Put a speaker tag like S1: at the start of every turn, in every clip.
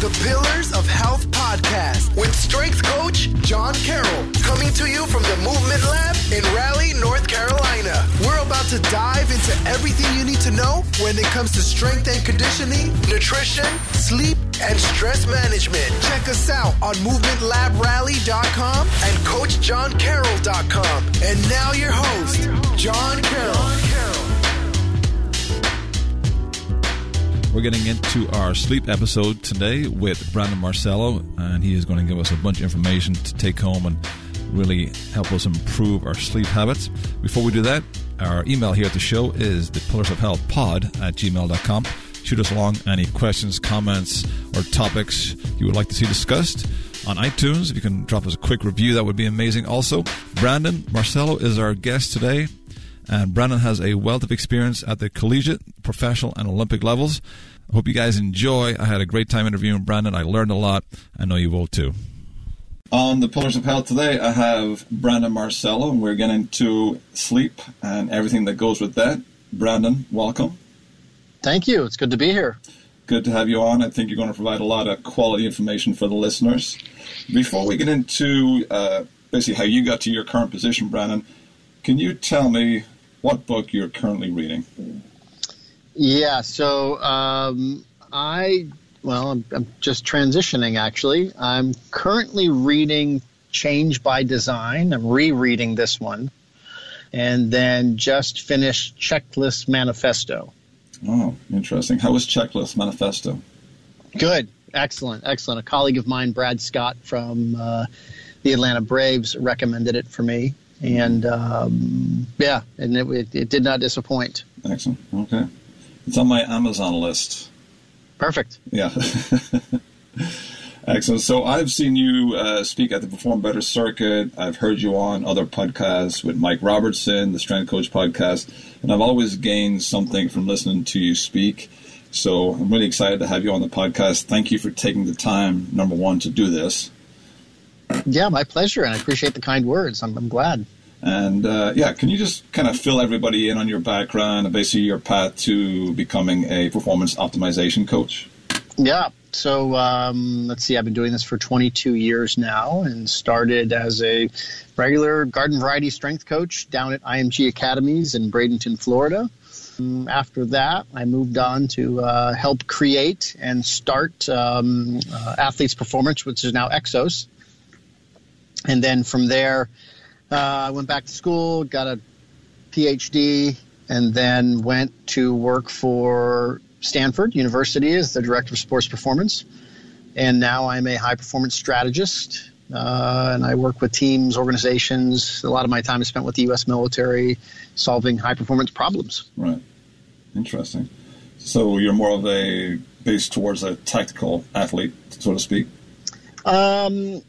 S1: the Pillars of Health podcast with strength coach Jon Carroll, coming to you from the Movement Lab in Raleigh, North Carolina. We're about to dive into everything you need to know when it comes to strength and conditioning, nutrition, sleep, and stress management. Check us out on movementlabrally.com and coachjoncarroll.com. And now your host, Jon Carroll.
S2: We're getting into our sleep episode today with Brandon Marcello, and he is going to give us a bunch of information to take home and really help us improve our sleep habits. Before we do that, our email here at the show is the Pillars of Health pod at gmail.com. Shoot us along any questions, comments, or topics you would like to see discussed on iTunes. If you can drop us a quick review, that would be amazing. Also, Brandon Marcello is our guest today. And Brandon has a wealth of experience at the collegiate, professional, and Olympic levels. I hope you guys enjoy. I had a great time interviewing Brandon. I learned a lot. I know you will too. On the Pillars of Health today, I have Brandon Marcello, and we're getting into sleep and everything that goes with that. Brandon, welcome.
S3: Thank you. It's good to be here.
S2: Good to have you on. I think you're going to provide a lot of quality information for the listeners. Before we get into uh, basically how you got to your current position, Brandon, can you tell me what book you're currently reading.
S3: Yeah, so um, I, well, I'm, I'm, just transitioning actually. I'm currently reading Change by Design. I'm rereading this one. And then just finished Checklist Manifesto.
S2: Oh, interesting. How was Checklist Manifesto?
S3: Good. Excellent. Excellent. A colleague of mine, Brad Scott from uh, the Atlanta Braves, recommended it for me and um, yeah, and it, it, it, did not disappoint.
S2: Excellent. Okay, it's on my Amazon list.
S3: Perfect.
S2: Yeah. Excellent. So I've seen you uh, speak at the Perform Better Circuit. I've heard you on other podcasts with Mike Robertson, the Strength Coach podcast, and I've always gained something from listening to you speak. So I'm really excited to have you on the podcast. Thank you for taking the time, number one, to do this.
S3: Yeah, my pleasure, and I appreciate the kind words. I'm, I'm glad.
S2: And uh, yeah, can you just kind of fill everybody in on your background and basically your path to becoming a performance optimization coach?
S3: Yeah. So um, let's see, I've been doing this for 22 years now and started as a regular garden variety strength coach down at IMG Academies in Bradenton, Florida. Um, after that, I moved on to uh, help create and start um, uh, Athletes Performance, which is now Exos. And then from there, uh, I went back to school, got a PhD, and then went to work for Stanford University as the director of sports performance. And now I'm a high performance strategist. Uh, and I work with teams, organizations. A lot of my time is spent with the U.S. military, solving high performance problems.
S2: Right. Interesting. So you're more of a based towards a tactical athlete, so to speak.
S3: Um,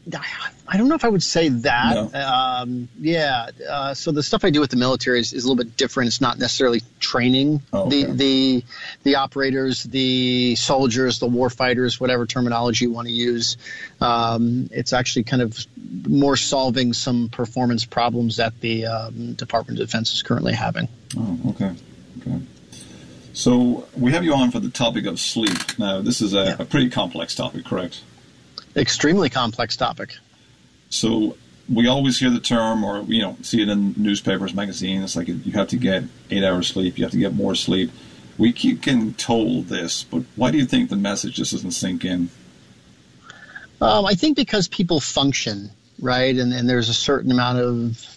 S3: I don't know if I would say that. No. Um, yeah. Uh, so the stuff I do with the military is, is, a little bit different. It's not necessarily training oh, okay. the the the operators, the soldiers, the war fighters, whatever terminology you want to use. Um, it's actually kind of more solving some performance problems that the um, Department of Defense is currently having.
S2: Oh, okay. Okay. So we have you on for the topic of sleep. Now, this is a, yeah. a pretty complex topic, correct?
S3: Extremely complex topic.
S2: So we always hear the term, or you know, see it in newspapers, magazines. Like you have to get eight hours sleep. You have to get more sleep. We keep getting told this, but why do you think the message just doesn't sink in?
S3: Um, I think because people function right, and, and there's a certain amount of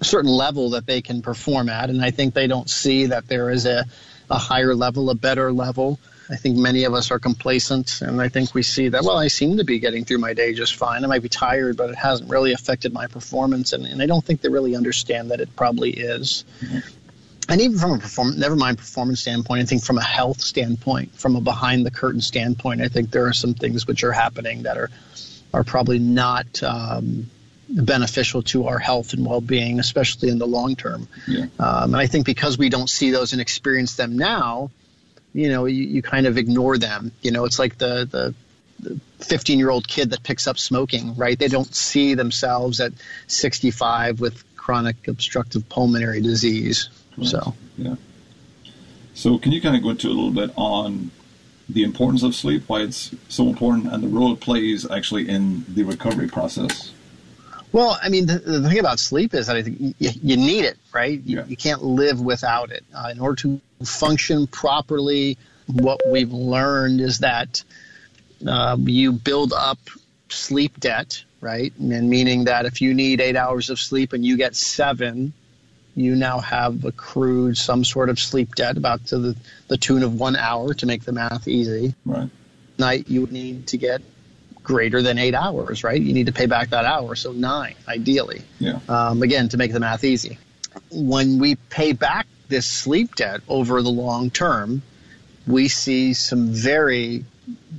S3: a certain level that they can perform at, and I think they don't see that there is a, a higher level, a better level. I think many of us are complacent, and I think we see that, well, I seem to be getting through my day just fine. I might be tired, but it hasn't really affected my performance, and, and I don't think they really understand that it probably is. Mm-hmm. And even from a performance, never mind performance standpoint, I think from a health standpoint, from a behind the curtain standpoint, I think there are some things which are happening that are are probably not um, beneficial to our health and well being, especially in the long term. Yeah. Um, and I think because we don't see those and experience them now, you know, you, you kind of ignore them. You know, it's like the, the, 15 year old kid that picks up smoking, right? They don't see themselves at 65 with chronic obstructive pulmonary disease. Right. So,
S2: yeah. So, can you kind of go into a little bit on the importance of sleep, why it's so important, and the role it plays actually in the recovery process.
S3: Well, I mean, the, the thing about sleep is that I think you, you need it, right? You,
S2: Yeah.
S3: you can't live without it. Uh, in order to function properly, what we've learned is that uh, you build up sleep debt, right? And meaning that if you need eight hours of sleep and you get seven, you now have accrued some sort of sleep debt about to the, the tune of one hour to make the math easy
S2: Right.
S3: night you would need to get greater than eight hours, right? You need to pay back that hour, so nine ideally.
S2: Yeah.
S3: Um, again, to make the math easy. When we pay back this sleep debt over the long term, we see some very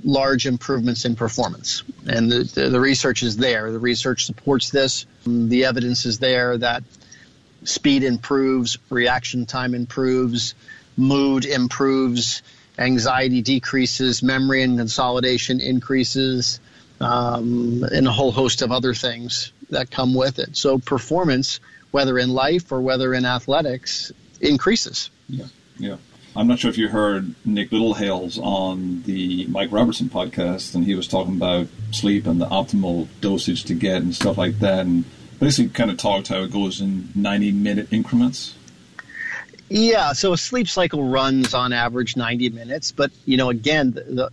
S3: large improvements in performance. And the, the, the research is there. The research supports this. The evidence is there that speed improves, reaction time improves, mood improves, anxiety decreases, memory and consolidation increases, um, and a whole host of other things that come with it. So performance, whether in life or whether in athletics, increases.
S2: Yeah. Yeah. I'm not sure if you heard Nick Littlehales on the Mike Robertson podcast, and he was talking about sleep and the optimal dosage to get and stuff like that, and basically kind of talked how it goes in 90 minute increments.
S3: Yeah, so a sleep cycle runs on average 90 minutes, but you know, again, the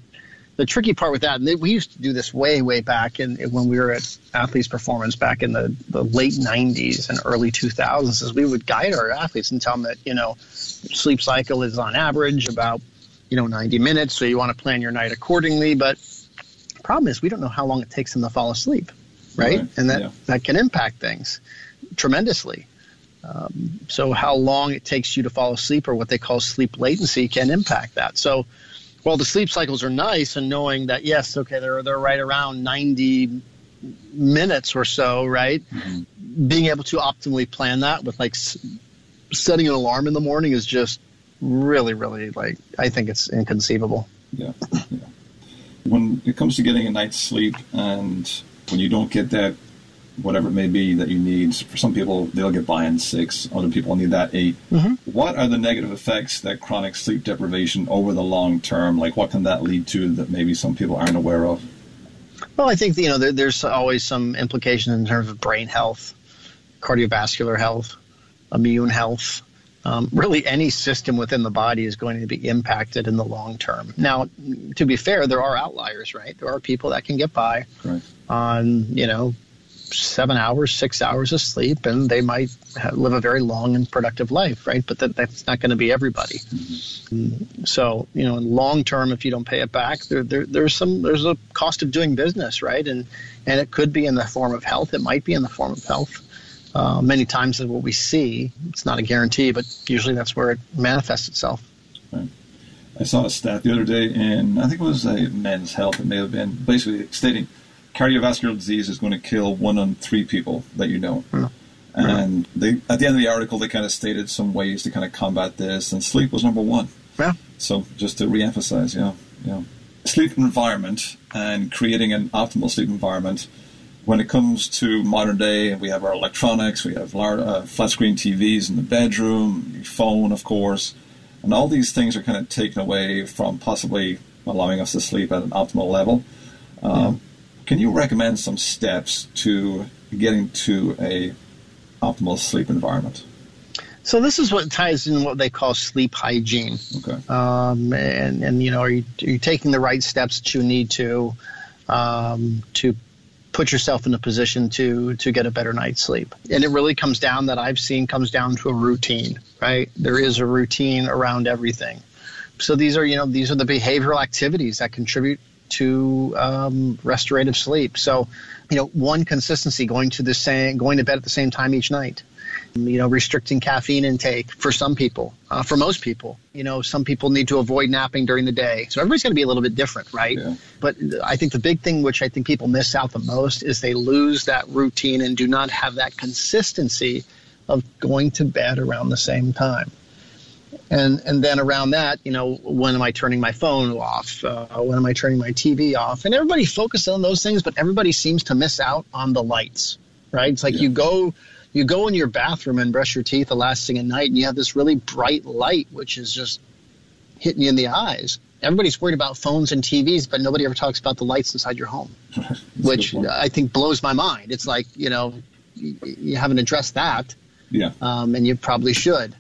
S3: the, tricky part with that, and we used to do this way, way back in when we were at Athletes Performance back in the, the late 90s and early 2000s, is we would guide our athletes and tell them that you know, sleep cycle is on average about you know 90 minutes, so you want to plan your night accordingly. But the problem is we don't know how long it takes them to fall asleep, right?
S2: Right,
S3: And that
S2: yeah.
S3: that can impact things tremendously. Um, so how long it takes you to fall asleep or what they call sleep latency can impact that. So while the sleep cycles are nice and knowing that yes, okay, they're they're right around 90 minutes or so, right? Mm-hmm. Being able to optimally plan that with like s- setting an alarm in the morning is just really really like I think it's inconceivable.
S2: Yeah. yeah. When it comes to getting a night's sleep, and when you don't get that, whatever it may be that you need, for some people they'll get by in six, other people need that 8 What are the negative effects that chronic sleep deprivation over the long term, like what can that lead to that maybe some people aren't aware of?
S3: Well, I think you know there, there's always some implications in terms of brain health, cardiovascular health, immune health. Um, really, any system within the body is going to be impacted in the long term. Now, to be fair, there are outliers, right? There are people that can get by
S2: Right.
S3: on you know seven hours, six hours of sleep, and they might live a very long and productive life, right? But that, that's not going to be everybody. Mm, So, you know, in long term, if you don't pay it back, there, there, there's some there's a cost of doing business, right? And and it could be in the form of health. It might be in the form of health. Uh, many times, is what we see. It's not a guarantee, but usually that's where it manifests itself.
S2: I saw a stat the other day in, I think it was a Men's Health, it may have been, basically stating cardiovascular disease is going to kill one on three people that you know. And they, at the end of the article, they kind of stated some ways to kind of combat this, and sleep was number one.
S3: Yeah.
S2: So just to reemphasize, yeah, yeah. Sleep environment and creating an optimal sleep environment. When it comes to modern day, we have our electronics, we have lar- uh, flat screen TVs in the bedroom, your phone, of course, and all these things are kind of taken away from possibly allowing us to sleep at an optimal level. Um, Can you recommend some steps to getting to a optimal sleep environment?
S3: So this is what ties in what they call sleep hygiene.
S2: Okay.
S3: um, and and you know are you, are you taking the right steps that you need to um, to put yourself in a position to to get a better night's sleep and it really comes down that i've seen comes down to a routine right there is a routine around everything so these are you know these are the behavioral activities that contribute to um, restorative sleep so you know one consistency going to the same going to bed at the same time each night you know, restricting caffeine intake for some people. Uh, for most people, you know, some people need to avoid napping during the day. So everybody's going to be a little bit different, right?
S2: Yeah.
S3: But I think the big thing, which I think people miss out the most, is they lose that routine and do not have that consistency of going to bed around the same time. And and then around that, you know, when am I turning my phone off? Uh, when am I turning my TV off? And everybody focuses on those things, but everybody seems to miss out on the lights, right? It's like
S2: Yeah.
S3: you go you go in your bathroom and brush your teeth the last thing at night, and you have this really bright light, which is just hitting you in the eyes. everybody's worried about phones and TVs, but nobody ever talks about the lights inside your home, which I think blows my mind. It's like you know, you, haven't addressed that,
S2: yeah,
S3: um, and you probably should.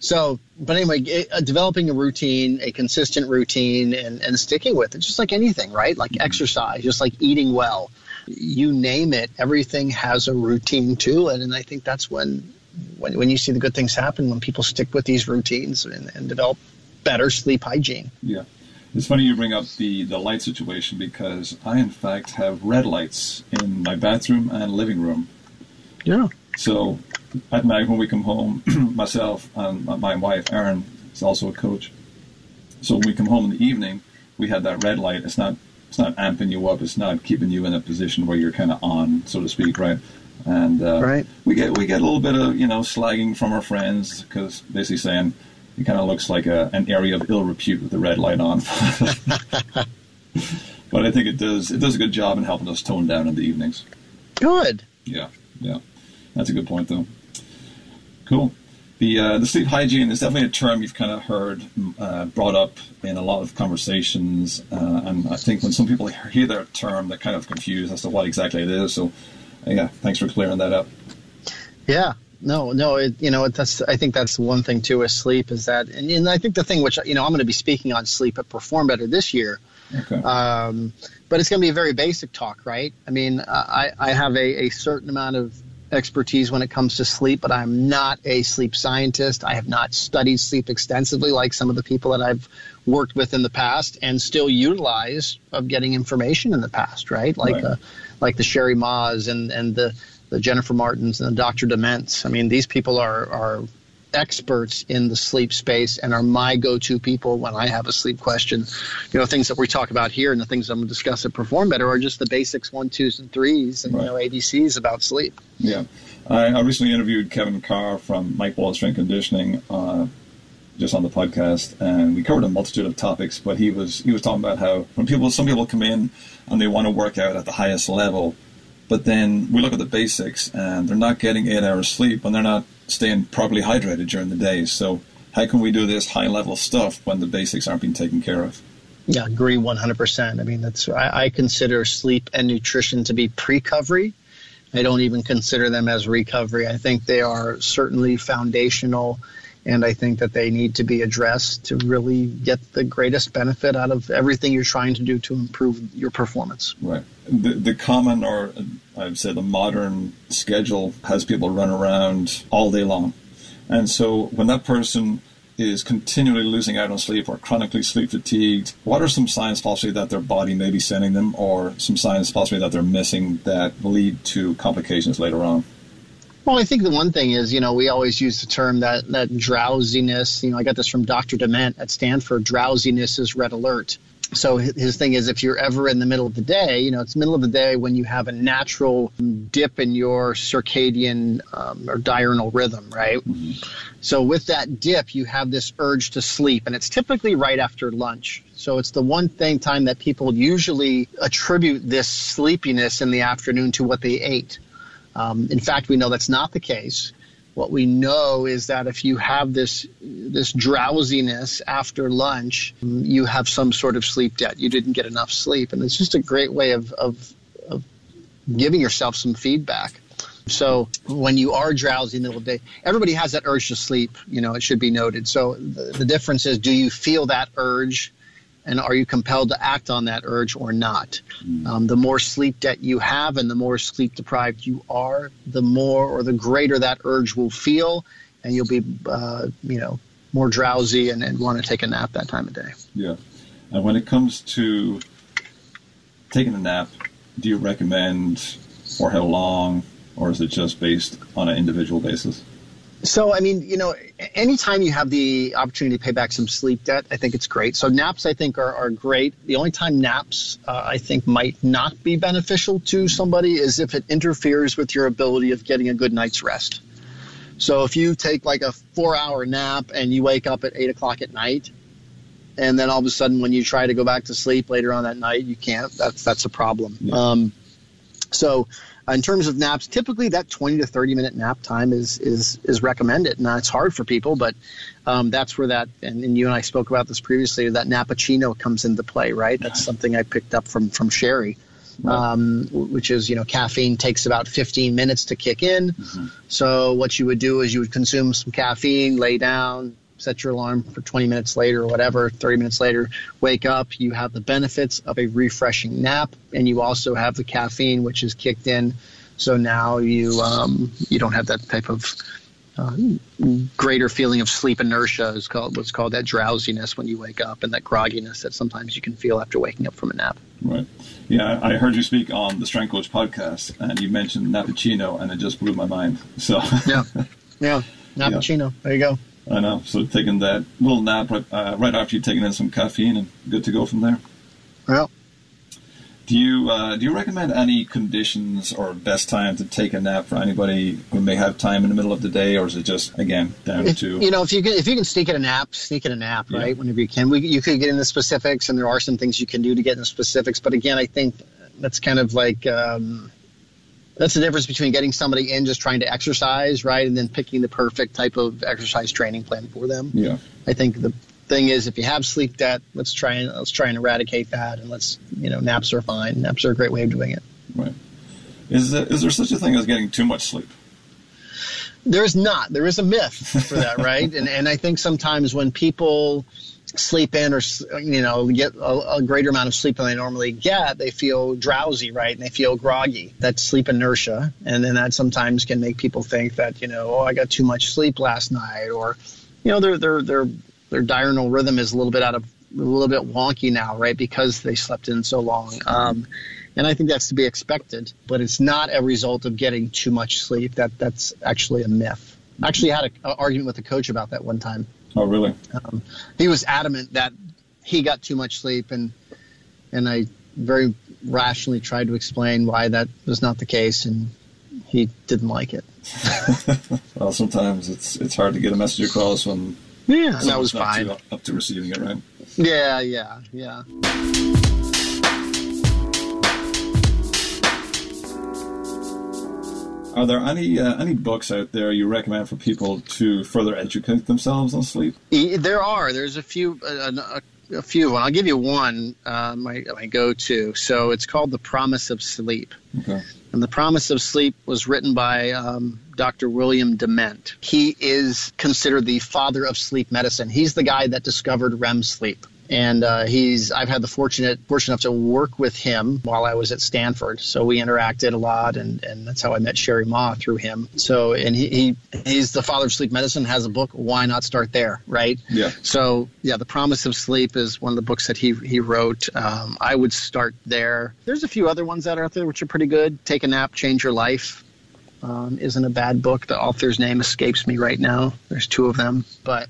S3: So, but anyway, it, uh, developing a routine, a consistent routine, and, and sticking with it, just like anything, right? Like mm-hmm. exercise, just like eating well, you name it, everything has a routine to it, and I think that's when when, when you see the good things happen when people stick with these routines and, and develop better sleep hygiene.
S2: Yeah. It's funny you bring up the, the light situation because I, in fact, have red lights in my bathroom and living room.
S3: Yeah.
S2: So at night when we come home, myself and my wife, Erin, is also a coach. So when we come home in the evening, we have that red light. It's not it's not amping you up. It's not keeping you in a position where you're kind of on, so to speak, right? And uh,
S3: right.
S2: we get we get a little bit of you know slagging from our friends because basically saying it kind of looks like a, an area of ill repute with the red light on. but I think it does it does a good job in helping us tone down in the evenings.
S3: Good.
S2: Yeah, yeah, that's a good point though. Cool. The uh, the sleep hygiene is definitely a term you've kind of heard uh, brought up in a lot of conversations, uh, and I think when some people hear that term, they're kind of confused as to what exactly it is. So, yeah, thanks for clearing that up.
S3: Yeah, no, no, it, you know, that's, I think that's one thing too with sleep is that, and, and I think the thing which, you know, I'm going to be speaking on sleep at Perform Better this year.
S2: Okay.
S3: Um, but it's going to be a very basic talk, right? I mean, I, I have a, a certain amount of expertise when it comes to sleep, but I'm not a sleep scientist. I have not studied sleep extensively like some of the people that I've worked with in the past and still utilize of getting information in the past, right? Like, right. Uh, like the Cheri Mahs and, and the, the Jennifer Martins and the Dr. Dements. I mean, these people are, are experts in the sleep space and are my go-to people when I have a sleep question. You know, things that we talk about here and the things I'm going to discuss at Perform Better are just the basics one, twos, and threes, and right. you know, ABCs about sleep.
S2: Yeah, I, I, recently interviewed Kevin Carr from Mike Boyle Strength Conditioning. Uh, just on the podcast, and we covered a multitude of topics. But he was he was talking about how when people, some people come in and they want to work out at the highest level, but then we look at the basics and they're not getting eight hours sleep and they're not staying properly hydrated during the day. So how can we do this high level stuff when the basics aren't being taken care of?
S3: Yeah, agree 100%. I mean, that's I, I consider sleep and nutrition to be pre-recovery. I don't even consider them as recovery. I think they are certainly foundational and I think that they need to be addressed to really get the greatest benefit out of everything you're trying to do to improve your performance.
S2: Right. The, the common, or I'd say the modern schedule, has people run around all day long. And so when that person is continually losing out on sleep or chronically sleep fatigued, what are some signs possibly that their body may be sending them, or some signs possibly that they're missing that lead to complications later on?
S3: Well, I think the one thing is, you know, we always use the term that, that drowsiness. You know, I got this from Dr. Dement at Stanford. Drowsiness is red alert. So his thing is, if you're ever in the middle of the day, you know, it's middle of the day when you have a natural dip in your circadian um, or diurnal rhythm, right? Mm-hmm. So with that dip, you have this urge to sleep, and it's typically right after lunch. So it's the one thing time that people usually attribute this sleepiness in the afternoon to what they ate. Um, in fact, we know that's not the case. What we know is that if you have this this drowsiness after lunch, you have some sort of sleep debt. You didn't get enough sleep, and it's just a great way of, of, of giving yourself some feedback. So when you are drowsy in the middle of the day, everybody has that urge to sleep. You know, it should be noted. So the, the difference is, do you feel that urge? And are you compelled to act on that urge or not? Mm. Um, the more sleep debt you have and the more sleep deprived you are, the more or the greater that urge will feel, and you'll be, uh, you know, more drowsy and, and want to take a nap that time of day.
S2: Yeah. And when it comes to taking a nap, do you recommend for how long, or is it just based on an individual basis?
S3: So, I mean, you know, anytime you have the opportunity to pay back some sleep debt, I think it's great. So, naps, I think, are, are great. The only time naps, uh, I think, might not be beneficial to somebody is if it interferes with your ability of getting a good night's rest. So, if you take like a four hour nap and you wake up at eight o'clock at night, and then all of a sudden when you try to go back to sleep later on that night, you can't, that's, that's a problem. Yeah. Um, so, in terms of naps, typically that 20 to 30 minute nap time is is is recommended. Now it's hard for people, but um, that's where that and, and, you and I spoke about this previously. That nappuccino comes into play, right? That's something I picked up from from Cheri. Um, which is you know caffeine takes about 15 minutes to kick in. Mm-hmm. So what you would do is you would consume some caffeine, lay down, set your alarm for 20 minutes later or whatever, 30 minutes later, wake up, you have the benefits of a refreshing nap, and you also have the caffeine, which is kicked in. So now you um, you don't have that type of uh, greater feeling of sleep inertia is called what's called that drowsiness when you wake up and that grogginess that sometimes you can feel after waking up from a nap.
S2: Right. Yeah, I heard you speak on the Strength Coach podcast, and you mentioned Nappuccino, and it just blew my mind. So
S3: yeah, yeah, Nappuccino. Yeah. There you go.
S2: I know. So taking that little nap right, uh, right after you've taken in some caffeine and good to go from there.
S3: Well.
S2: Do you uh, do you recommend any conditions or best time to take a nap for anybody who may have time in the middle of the day, or is it just again down
S3: if,
S2: to
S3: you know if you can if you can sneak in a nap, sneak in a nap, right? Yeah. Whenever you can, we, you could get into specifics, and there are some things you can do to get into specifics. But again, I think that's kind of like um, that's the difference between getting somebody in just trying to exercise, right, and then picking the perfect type of exercise training plan for them.
S2: Yeah.
S3: I think the thing is, if you have sleep debt, let's try and let's try and eradicate that, and let's you know naps are fine. Naps are a great way of doing it.
S2: Right. Is there, is there such a thing as getting too much sleep?
S3: There is not. There is a myth for that, right? and and I think sometimes when people sleep in or you know get a, a, greater amount of sleep than they normally get they feel drowsy right and they feel groggy that's sleep inertia and then that sometimes can make people think that you know oh i got too much sleep last night or you know their their their their diurnal rhythm is a little bit out of a little bit wonky now right because they slept in so long um, and I think that's to be expected, but it's not a result of getting too much sleep. That that's actually a myth. I actually had an argument with a coach about that one time.
S2: Oh, really? Um,
S3: he was adamant that he got too much sleep, and and I very rationally tried to explain why that was not the case, and he didn't like it.
S2: well, sometimes it's it's hard to get a message across when
S3: yeah, that was fine.
S2: up to receiving it, right?
S3: Yeah, yeah, yeah.
S2: Are there any uh, any books out there you recommend for people to further educate themselves on sleep?
S3: There are. There's a few. Uh, a, a few. I'll give you one. Uh, my my go to. So it's called The Promise of Sleep.
S2: Okay.
S3: And The Promise of Sleep was written by um, Dr. William Dement. He is considered the father of sleep medicine. He's the guy that discovered REM sleep and uh, he's I've had the fortunate fortunate enough to work with him while I was at Stanford. So we interacted a lot, and, and that's how I met Cheri Mah through him. So and he, he he's the father of sleep medicine, has a book. Why not start there, right?
S2: Yeah.
S3: So yeah, the Promise of Sleep is one of the books that he he wrote. Um, I would start there. There's a few other ones that are out there which are pretty good. Take a nap, change your life. Um, isn't a bad book. The author's name escapes me right now. There's two of them, but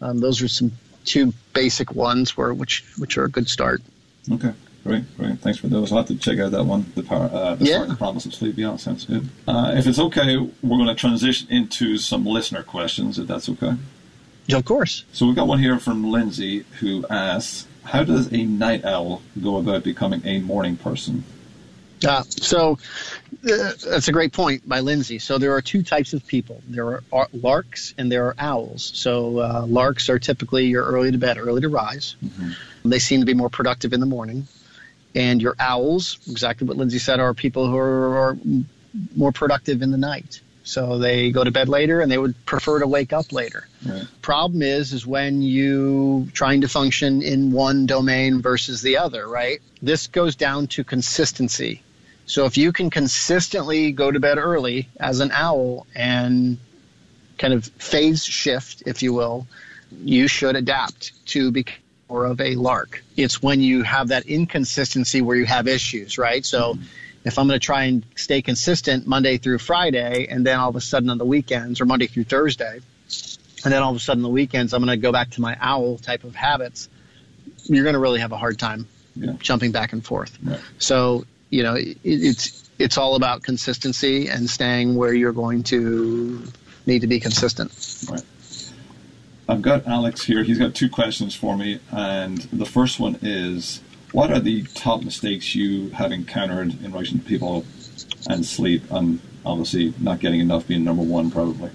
S3: um, those are some two basic ones were which which are a good start.
S2: Okay. Great, great. Thanks for those. I'll have to check out that one, the power, uh, the yeah. promise of sleep. Yeah, sounds good. Uh, if it's okay, we're going to transition into some listener questions, if that's okay.
S3: Yeah, of course.
S2: So we've got one here from Lindsay who asks, "How does a night owl go about becoming a morning person?"
S3: Uh, so uh, that's a great point by Lindsay. So there are two types of people. There are larks and there are owls. So uh, larks are typically you're early to bed, early to rise. Mm-hmm. They seem to be more productive in the morning. And your owls, exactly what Lindsay said, are people who are, are more productive in the night. So they go to bed later and they would prefer to wake up later. Right. Problem is, is when you trying to function in one domain versus the other, right? This goes down to consistency. So if you can consistently go to bed early as an owl and kind of phase shift, if you will, you should adapt to become more of a lark. It's when you have that inconsistency where you have issues, right? So mm-hmm. if I'm going to try and stay consistent Monday through Friday, and then all of a sudden on the weekends or Monday through Thursday, and then all of a sudden the weekends I'm going to go back to my owl type of habits, you're going to really have a hard time yeah. jumping back and forth. Right. So you know, it, it's it's all about consistency and staying where you're going to need to be consistent.
S2: Right. I've got Alex here. He's got two questions for me, and the first one is, what are the top mistakes you have encountered in relation to people and sleep, and obviously not getting enough being number one, probably.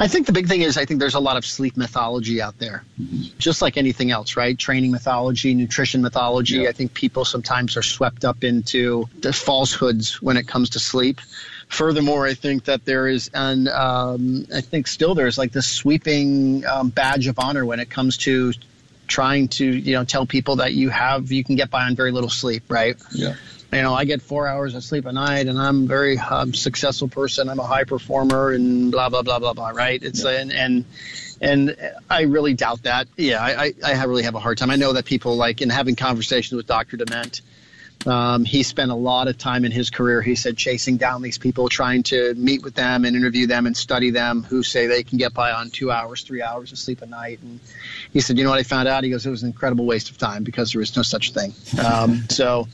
S3: I think the big thing is I think there's a lot of sleep mythology out there, mm-hmm. just like anything else, right? Training mythology, nutrition mythology. Yeah. I think people sometimes are swept up into the falsehoods when it comes to sleep. Furthermore, I think that there is, and um, I think still there's like this sweeping um, badge of honor when it comes to trying to you know tell people that you have you can get by on very little sleep, right?
S2: Yeah
S3: you know, I get four hours of sleep a night, and I'm a very um, successful person. I'm a high performer, and blah blah blah blah blah. Right? It's yeah. and and and I really doubt that. Yeah, I I really have a hard time. I know that people like in having conversations with Dr. Dement. Um, he spent a lot of time in his career, he said, chasing down these people, trying to meet with them and interview them and study them who say they can get by on two hours, three hours of sleep a night. And he said, you know what I found out? He goes, it was an incredible waste of time because there is no such thing. Um, so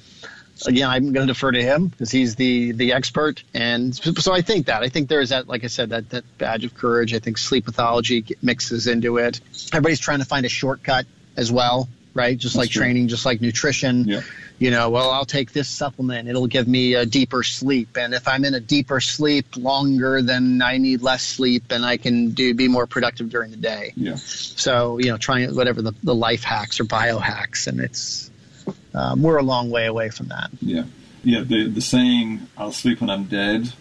S3: again, I'm going to defer to him because he's the the expert. And so I think that I think there is that, like I said, that that badge of courage. I think sleep pathology mixes into it. Everybody's trying to find a shortcut as well, right? Just That's like true. training, just like nutrition.
S2: Yeah.
S3: You know, well, I'll take this supplement; it'll give me a deeper sleep. And if I'm in a deeper sleep longer, then I need less sleep, and I can do be more productive during the day.
S2: Yeah.
S3: So you know, trying whatever the, the life hacks or biohacks, and it's um, we're a long way away from that.
S2: Yeah, yeah. The the saying "I'll sleep when I'm dead."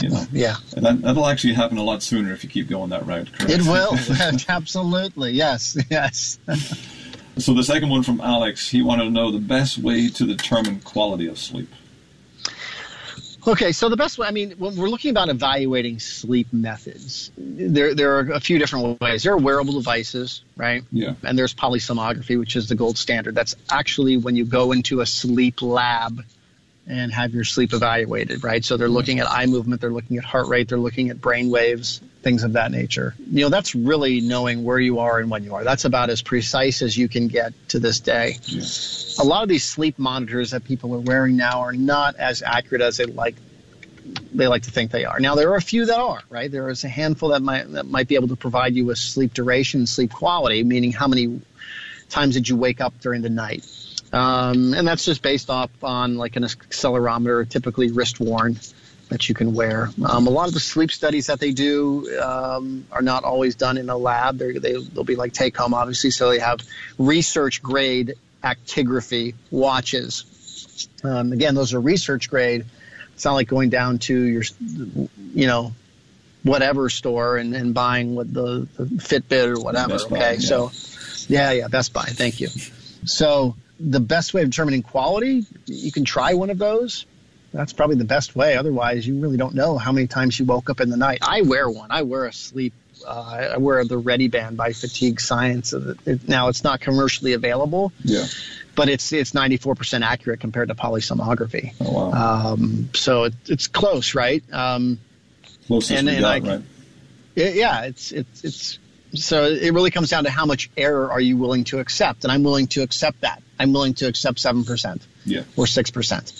S2: You know,
S3: yeah,
S2: and that, that'll actually happen a lot sooner if you keep going that route. Correct?
S3: It will, absolutely. Yes, yes.
S2: so the second one from Alex, he wanted to know the best way to determine quality of sleep.
S3: Okay, so the best way, I mean, when we're looking about evaluating sleep methods, there, there are a few different ways. There are wearable devices, right?
S2: Yeah.
S3: And there's polysomnography, which is the gold standard. That's actually when you go into a sleep lab and have your sleep evaluated, right? So they're looking at eye movement, they're looking at heart rate, they're looking at brain waves, things of that nature. You know, that's really knowing where you are and when you are. That's about as precise as you can get to this day.
S2: Yeah.
S3: A lot of these sleep monitors that people are wearing now are not as accurate as they like they like to think they are. Now there are a few that are, right? There is a handful that might that might be able to provide you with sleep duration, sleep quality, meaning how many times did you wake up during the night. Um, and that's just based off on like an accelerometer, typically wrist worn, that you can wear. Um, a lot of the sleep studies that they do um, are not always done in a lab. They're, they, they'll be like take home, obviously. So they have research grade actigraphy watches. Um, again, those are research grade. It's not like going down to your, you know, whatever store and, and buying with the, the Fitbit or whatever.
S2: Best
S3: okay,
S2: Buy, yeah.
S3: so yeah, yeah, Best Buy. Thank you. So the best way of determining quality, you can try one of those. That's probably the best way. Otherwise, you really don't know how many times you woke up in the night. I wear one. I wear a sleep. Uh, I wear the ReadiBand by Fatigue Science. Now it's not commercially available.
S2: Yeah.
S3: But it's it's 94% accurate compared to polysomnography.
S2: Oh, wow.
S3: Um, so it, it's close, right? Um,
S2: Closest and, and got, I, right?
S3: It, yeah, it's it's it's so it really comes down to how much error are you willing to accept, and I'm willing to accept that. I'm willing to accept seven percent,
S2: yeah,
S3: or six percent.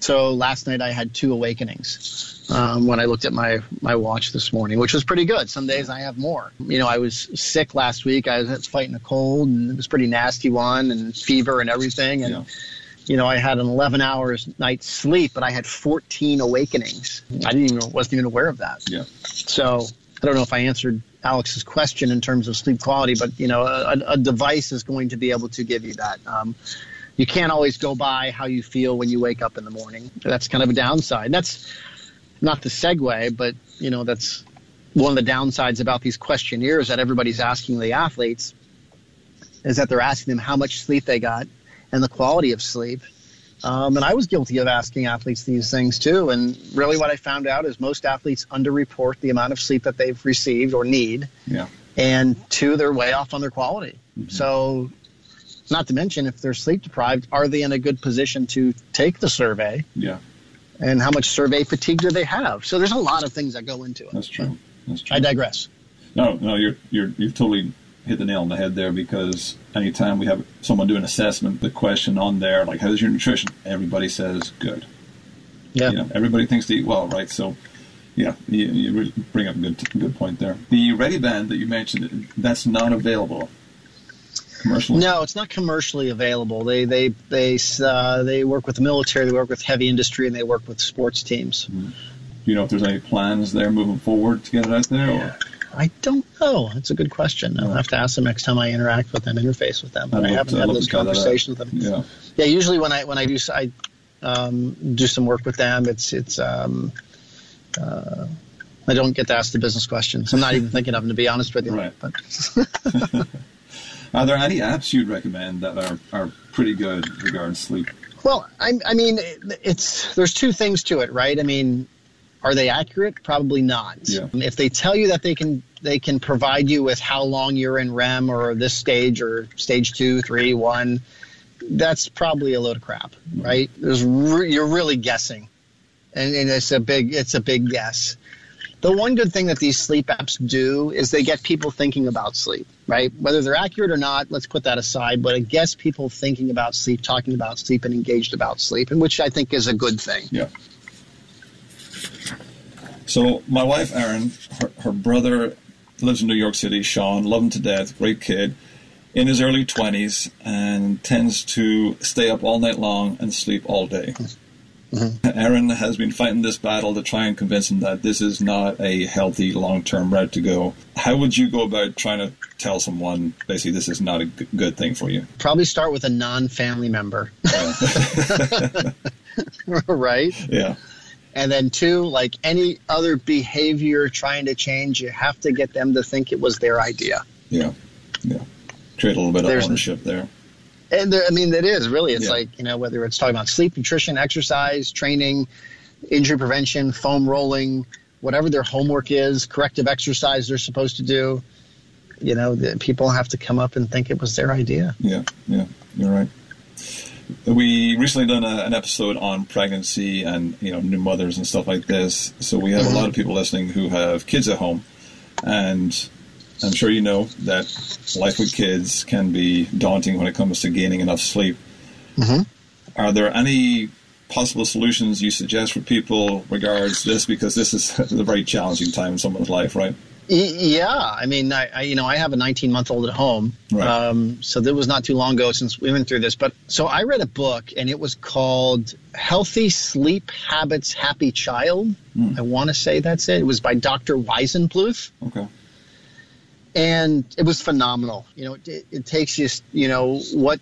S3: So last night I had two awakenings um, when I looked at my my watch this morning, which was pretty good. Some days I have more. You know, I was sick last week. I was fighting a cold, and it was pretty nasty one, and fever and everything, and.
S2: Yeah
S3: you know, I had an 11 hours night sleep, but I had 14 awakenings. I didn't even wasn't even aware of that.
S2: Yeah.
S3: So I don't know if I answered Alex's question in terms of sleep quality, but you know, a, a device is going to be able to give you that. Um, you can't always go by how you feel when you wake up in the morning. That's kind of a downside. That's not the segue, but you know, that's one of the downsides about these questionnaires that everybody's asking the athletes is that they're asking them how much sleep they got and the quality of sleep. Um, and I was guilty of asking athletes these things too. And really, what I found out is most athletes underreport the amount of sleep that they've received or need.
S2: Yeah.
S3: And two, they're way off on their quality. Mm-hmm. So, not to mention, if they're sleep deprived, are they in a good position to take the survey?
S2: Yeah.
S3: And how much survey fatigue do they have? So, there's a lot of things that go into it.
S2: That's true. That's true.
S3: I digress.
S2: No, no, you're you're you've totally hit the nail on the head there because anytime we have someone do an assessment, the question on there, like, how's your nutrition? Everybody says good.
S3: Yeah.
S2: You know, everybody thinks they eat well, right? So, yeah, you, you bring up a good, good point there. The ReadiBand that you mentioned, that's not available. commercially?
S3: No, it's not commercially available. They they they uh, they work with the military, they work with heavy industry, and they work with sports teams.
S2: Mm-hmm. Do you know if there's any plans there moving forward to get it out there? Or?
S3: I don't know. That's a good question. I'll have to ask them next time I interact with them, interface with them. But I haven't had those conversations with them.
S2: Yeah.
S3: Yeah. Usually when I when I do I um, do some work with them, it's it's um, uh, I don't get to ask the business questions. I'm not even thinking of them to be honest with you.
S2: Right. But are there any apps you'd recommend that are, are pretty good regarding sleep?
S3: Well, I, I mean, it's there's two things to it, right? I mean, are they accurate? Probably not.
S2: Yeah.
S3: If they tell you that they can they can provide you with how long you're in REM or this stage or stage two, three, one, that's probably a load of crap, mm-hmm. right? There's re- you're really guessing, and, and it's a big it's a big guess. The one good thing that these sleep apps do is they get people thinking about sleep, right? Whether they're accurate or not, let's put that aside, but it gets people thinking about sleep, talking about sleep, and engaged about sleep, and which I think is a good thing.
S2: Yeah. So my wife Erin, her, her brother lives in New York City. Sean, love him to death, great kid, in his early twenties, and tends to stay up all night long and sleep all day. Mm-hmm. Erin has been fighting this battle to try and convince him that this is not a healthy long-term route to go. How would you go about trying to tell someone basically this is not a good thing for you?
S3: Probably start with a non-family member. Yeah. right?
S2: Yeah.
S3: And then two, like any other behavior trying to change, you have to get them to think it was their idea.
S2: Yeah, yeah. Create a little bit There's, of ownership there.
S3: And there, I mean, it is really. It's yeah. like you know whether it's talking about sleep, nutrition, exercise, training, injury prevention, foam rolling, whatever their homework is, corrective exercise they're supposed to do. You know, the, people have to come up and think it was their idea.
S2: Yeah, yeah, you're right we recently done a, an episode on pregnancy and you know new mothers and stuff like this. So we have a lot of people listening who have kids at home, and I'm sure you know that life with kids can be daunting when it comes to gaining enough sleep. Mm-hmm. Are there any possible solutions you suggest for people regards this? Because this is a very challenging time in someone's life, right?
S3: Yeah, I mean, I, I, you know I have a 19 month old at home, right. um, so that was not too long ago since we went through this. But so I read a book and it was called "Healthy Sleep Habits, Happy Child." Mm. I want to say that's it. It was by Dr. Weisenbluth.
S2: Okay.
S3: And it was phenomenal. You know, it, it takes you, you know, what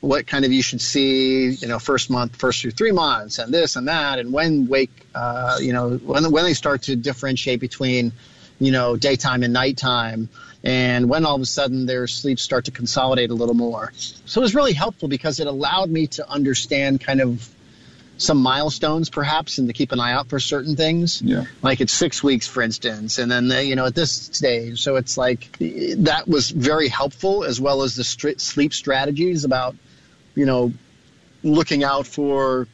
S3: what kind of you should see, you know, first month, first through three months, and this and that, and when wake, uh, you know, when when they start to differentiate between you know, daytime and nighttime, and when all of a sudden their sleep start to consolidate a little more. So it was really helpful because it allowed me to understand kind of some milestones perhaps and to keep an eye out for certain things.
S2: Yeah.
S3: Like it's six weeks for instance and then they, you know at this stage. So it's like that was very helpful as well as the st- sleep strategies about you know looking out for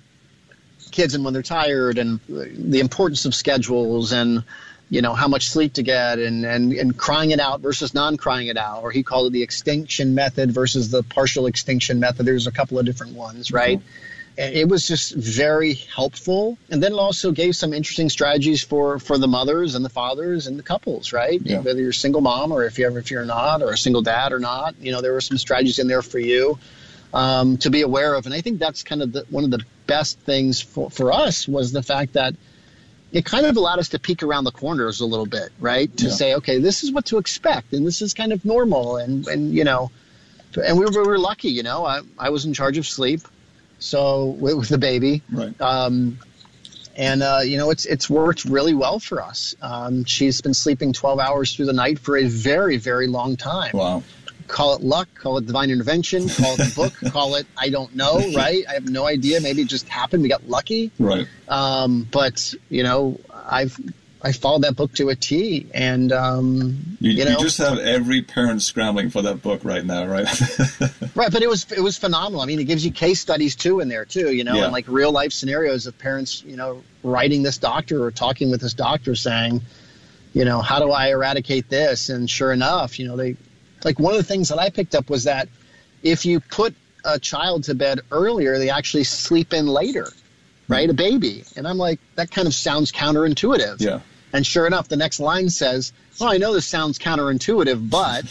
S3: kids and when they're tired and the importance of schedules and you know how much sleep to get and and and crying it out versus non crying it out or he called it the extinction method versus the partial extinction method. There's a couple of different ones right? Mm-hmm. it was just very helpful. And then it also gave some interesting strategies for for the mothers and the fathers and the couples right?
S2: Yeah.
S3: whether you're a single mom or if you ever if you're not or a single dad or not you know there were some strategies in there for you um, to be aware of. And i think that's kind of the, one of the best things for, for us was the fact that it kind of allowed us to peek around the corners a little bit, right? To yeah. say, okay, this is what to expect, and this is kind of normal, and and you know, and we were, we were lucky, you know. I I was in charge of sleep, so with, with the baby,
S2: right.
S3: Um, and uh, you know, it's it's worked really well for us. Um, she's been sleeping 12 hours through the night for a very very long time.
S2: Wow
S3: call it luck, call it divine intervention, call it the book, call it I don't know, right? I have no idea. Maybe it just happened. We got lucky,
S2: right?
S3: Um, but you know, I've I followed that book to a T, and um,
S2: you,
S3: you, know,
S2: you just have every parent scrambling for that book right now, right?
S3: right, but it was it was phenomenal. I mean, it gives you case studies too in there too, you know, yeah. and like real life scenarios of parents, you know, writing this doctor or talking with this doctor, saying, you know, how do I eradicate this? And sure enough, you know, they like one of the things that I picked up was that if you put a child to bed earlier, they actually sleep in later, right? Hmm. A baby. And I'm like, that kind of sounds counterintuitive.
S2: Yeah.
S3: And sure enough, the next line says, "Well, I know this sounds counterintuitive, but,"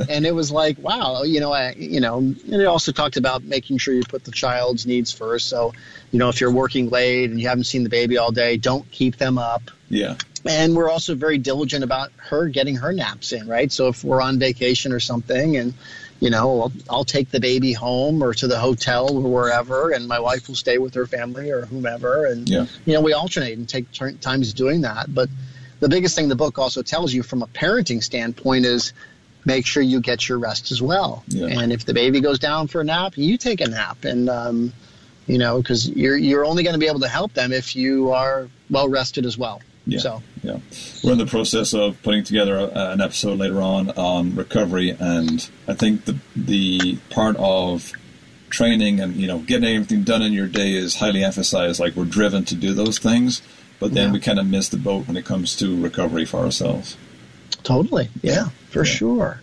S3: and it was like, wow, you know, I, you know, and it also talked about making sure you put the child's needs first. So, you know, if you're working late and you haven't seen the baby all day, don't keep them up.
S2: Yeah.
S3: And we're also very diligent about her getting her naps in, right? So if we're on vacation or something and you know, I'll, I'll, take the baby home or to the hotel or wherever, and my wife will stay with her family or whomever. And,
S2: yeah.
S3: you know, we alternate and take turn, times doing that. But the biggest thing the book also tells you from a parenting standpoint is make sure you get your rest as well.
S2: Yeah.
S3: And if the baby goes down for a nap, you take a nap. And, um, you know, because you're, you're only going to be able to help them if you are well rested as well.
S2: Yeah.
S3: So
S2: yeah, we're in the process of putting together a, an episode later on on recovery, and I think the the part of training and you know getting everything done in your day is highly emphasized. Like we're driven to do those things, but then
S3: Yeah.
S2: we kind of miss the boat when it comes to recovery for ourselves.
S3: totally, yeah, for
S2: Yeah.
S3: sure.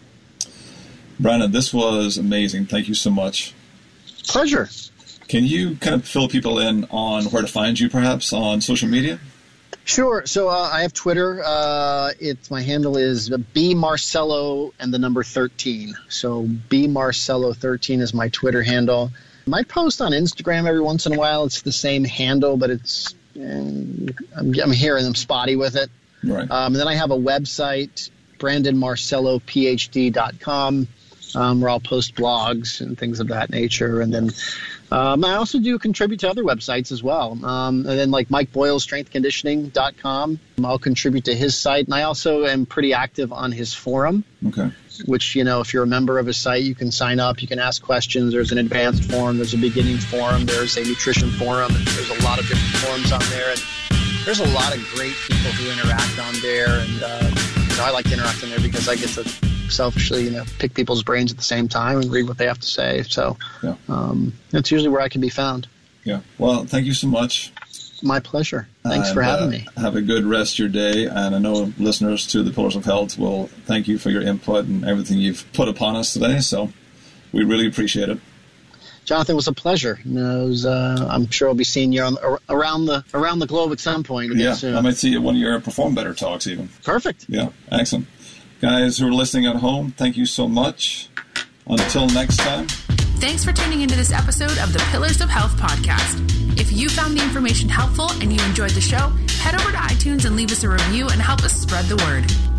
S2: Brandon, this was amazing. Thank you so much.
S3: Pleasure.
S2: Can you kind of fill people in on where to find you, perhaps on social media?
S3: Sure. So uh, I have Twitter. Uh, it's my handle is b marcello and the number thirteen. So b marcello thirteen is my Twitter handle. I post on Instagram every once in a while. It's the same handle, but it's eh, I'm, I'm hearing them spotty with it.
S2: Right.
S3: Um, and then I have a website, brandonmarcellophd.com, um, where I'll post blogs and things of that nature. And then um, I also do contribute to other websites as well. Um, and then like Mike Boyle, strengthconditioning.com, I'll contribute to his site. And I also am pretty active on his forum
S2: okay.
S3: which you know if you're a member of his site you can sign up you can ask questions there's an advanced forum there's a beginning forum there's a nutrition forum and there's a lot of different forums on there and there's a lot of great people who interact on there and uh, you know i like to interact on there because i get to selfishly you know pick people's brains at the same time and read what they have to say so
S2: Yeah.
S3: um, that's usually where i can be found
S2: Yeah. Well, thank you so much.
S3: my pleasure thanks for having
S2: uh,
S3: me
S2: Have a good rest of your day, and I know listeners to the Pillars of Health will thank you for your input and everything you've put upon us today. So we really appreciate it.
S3: jonathan it was a pleasure You know, was, uh, i'm sure i'll be seeing you on, around the around the globe at some point again
S2: Yeah,
S3: soon.
S2: I might see you at one of your Perform Better talks, even.
S3: perfect
S2: Yeah, excellent. Guys who are listening at home, thank you so much. Until next time.
S4: Thanks for tuning into this episode of the Pillars of Health podcast. If you found the information helpful and you enjoyed the show, head over to iTunes and leave us a review and help us spread the word.